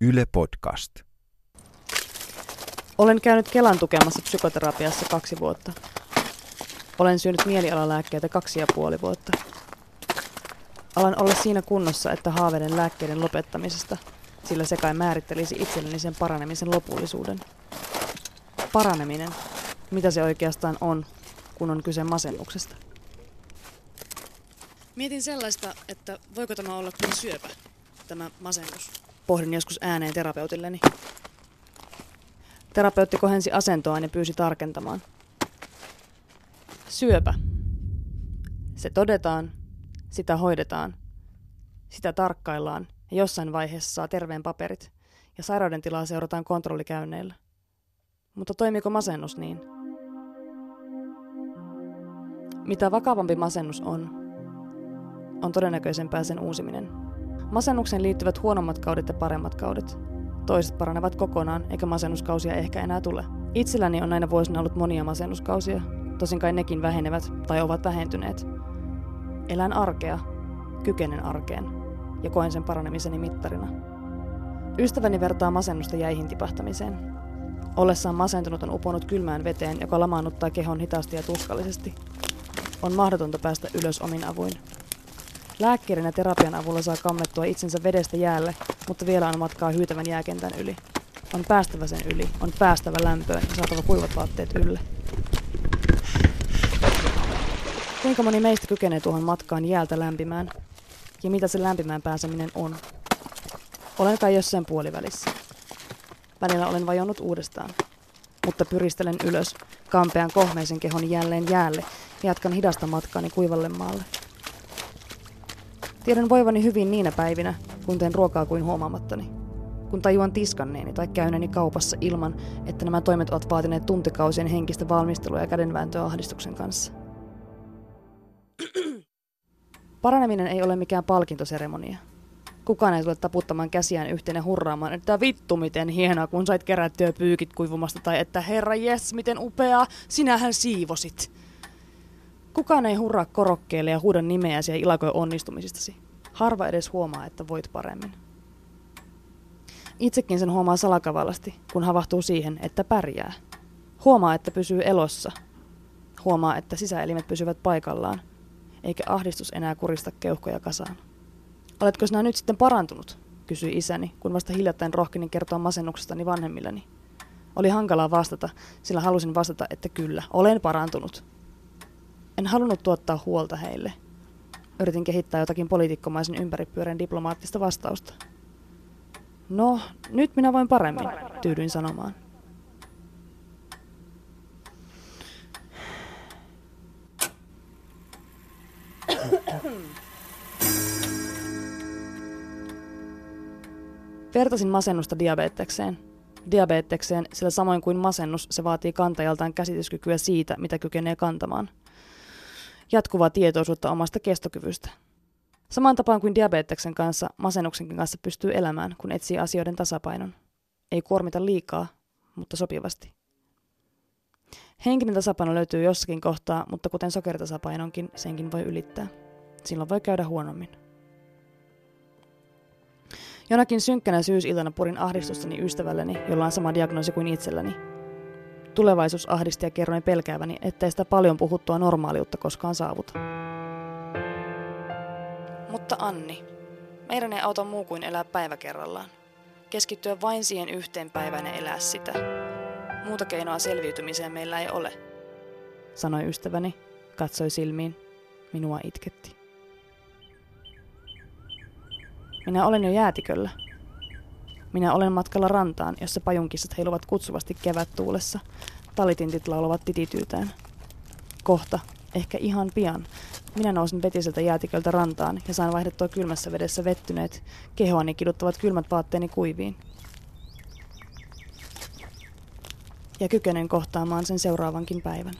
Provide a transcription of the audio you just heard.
Yle Podcast. Olen käynyt Kelan tukemassa psykoterapiassa kaksi vuotta. Olen syönyt mielialalääkkeitä kaksi ja puoli vuotta. Alan olla siinä kunnossa, että haaveiden lääkkeiden lopettamisesta, sillä se kai määrittelisi itselleni sen paranemisen lopullisuuden. Paraneminen. Mitä se oikeastaan on, kun on kyse masennuksesta? Mietin sellaista, että voiko tämä olla kuin syöpä, tämä masennus. Pohdin joskus ääneen terapeutilleni. Terapeutti kohensi asentoaan ja pyysi tarkentamaan. Syöpä. Se todetaan, sitä hoidetaan, sitä tarkkaillaan ja jossain vaiheessa saa terveen paperit ja sairauden tilaa seurataan kontrollikäynneillä. Mutta toimiko masennus niin? Mitä vakavampi masennus on, on todennäköisempää sen uusiminen. Masennukseen liittyvät huonommat kaudet ja paremmat kaudet. Toiset paranevat kokonaan, eikä masennuskausia ehkä enää tule. Itselläni on näinä vuosina ollut monia masennuskausia, tosin kai nekin vähenevät tai ovat vähentyneet. Elän arkea, kykenen arkeen ja koen sen paranemiseni mittarina. Ystäväni vertaa masennusta jäihin tipahtamiseen. Ollessaan masentunut on uponut kylmään veteen, joka lamaannuttaa kehon hitaasti ja tuskallisesti. On mahdotonta päästä ylös omin avuin. Lääkkeiden ja terapian avulla saa kammettua itsensä vedestä jäälle, mutta vielä on matkaa hyytävän jääkentän yli. On päästävä sen yli, on päästävä lämpöön ja saatava kuivat vaatteet ylle. Kuinka moni meistä kykenee tuohon matkaan jäältä lämpimään? Ja mitä se lämpimään pääseminen on? Olen kai jossain puolivälissä. Välillä olen vajonnut uudestaan. Mutta pyristelen ylös, kampean kohmeisen kehon jälleen jäälle ja jatkan hidasta matkaani kuivalle maalle. Tiedän voivani hyvin niinä päivinä, kun teen ruokaa kuin huomaamattani. Kun tajuan tiskanneeni tai käyneeni kaupassa ilman, että nämä toimet ovat vaatineet tuntikausien henkistä valmistelua ja kädenvääntöä ahdistuksen kanssa. Paraneminen ei ole mikään palkintoseremonia. Kukaan ei tule taputtamaan käsiään yhteen ja hurraamaan, että vittu miten hienoa, kun sait kerättyä pyykit kuivumasta, tai että herra jes, miten upeaa, sinähän siivosit. Kukaan ei hurraa korokkeelle ja huuda nimeäsi ja ilakoi onnistumisistasi. Harva edes huomaa, että voit paremmin. Itsekin sen huomaa salakavallasti, kun havahtuu siihen, että pärjää. Huomaa, että pysyy elossa. Huomaa, että sisäelimet pysyvät paikallaan, eikä ahdistus enää kurista keuhkoja kasaan. Oletko sinä nyt sitten parantunut? kysyi isäni, kun vasta hiljattain rohkenin kertoa masennuksestani vanhemmilleni. Oli hankalaa vastata, sillä halusin vastata, että kyllä, olen parantunut. En halunnut tuottaa huolta heille. Yritin kehittää jotakin poliitikkomaisen ympäripyörän diplomaattista vastausta. No, nyt minä voin paremmin, tyydyin sanomaan. Vertasin masennusta diabetekseen. Diabetekseen, sillä samoin kuin masennus, se vaatii kantajaltaan käsityskykyä siitä, mitä kykenee kantamaan. Jatkuvaa tietoisuutta omasta kestokyvystä. Samaan tapaan kuin diabeteksen kanssa, masennuksenkin kanssa pystyy elämään, kun etsii asioiden tasapainon. Ei kuormita liikaa, mutta sopivasti. Henkinen tasapaino löytyy jossakin kohtaa, mutta kuten sokeritasapainonkin, senkin voi ylittää. Silloin voi käydä huonommin. Jonakin synkkänä syysiltana purin ahdistustani ystävälleni, jolla on sama diagnoosi kuin itselläni. Tulevaisuus ahdisti ja kerroin pelkääväni, ettei sitä paljon puhuttua normaaliutta koskaan saavuta. Mutta Anni, meidän ei auta muu kuin elää päivä kerrallaan. Keskittyä vain siihen yhteen päivään ja elää sitä. Muuta keinoa selviytymiseen meillä ei ole, sanoi ystäväni, katsoi silmiin, minua itketti. Minä olen jo jäätiköllä. Minä olen matkalla rantaan, jossa pajunkissat heiluvat kutsuvasti kevättuulessa. Talitintit laulavat titityytään. Kohta, ehkä ihan pian, minä nousin vetiseltä jäätiköltä rantaan ja saan vaihdettua kylmässä vedessä vettyneet, kehoani kiduttavat kylmät vaatteeni kuiviin. Ja kykenen kohtaamaan sen seuraavankin päivän.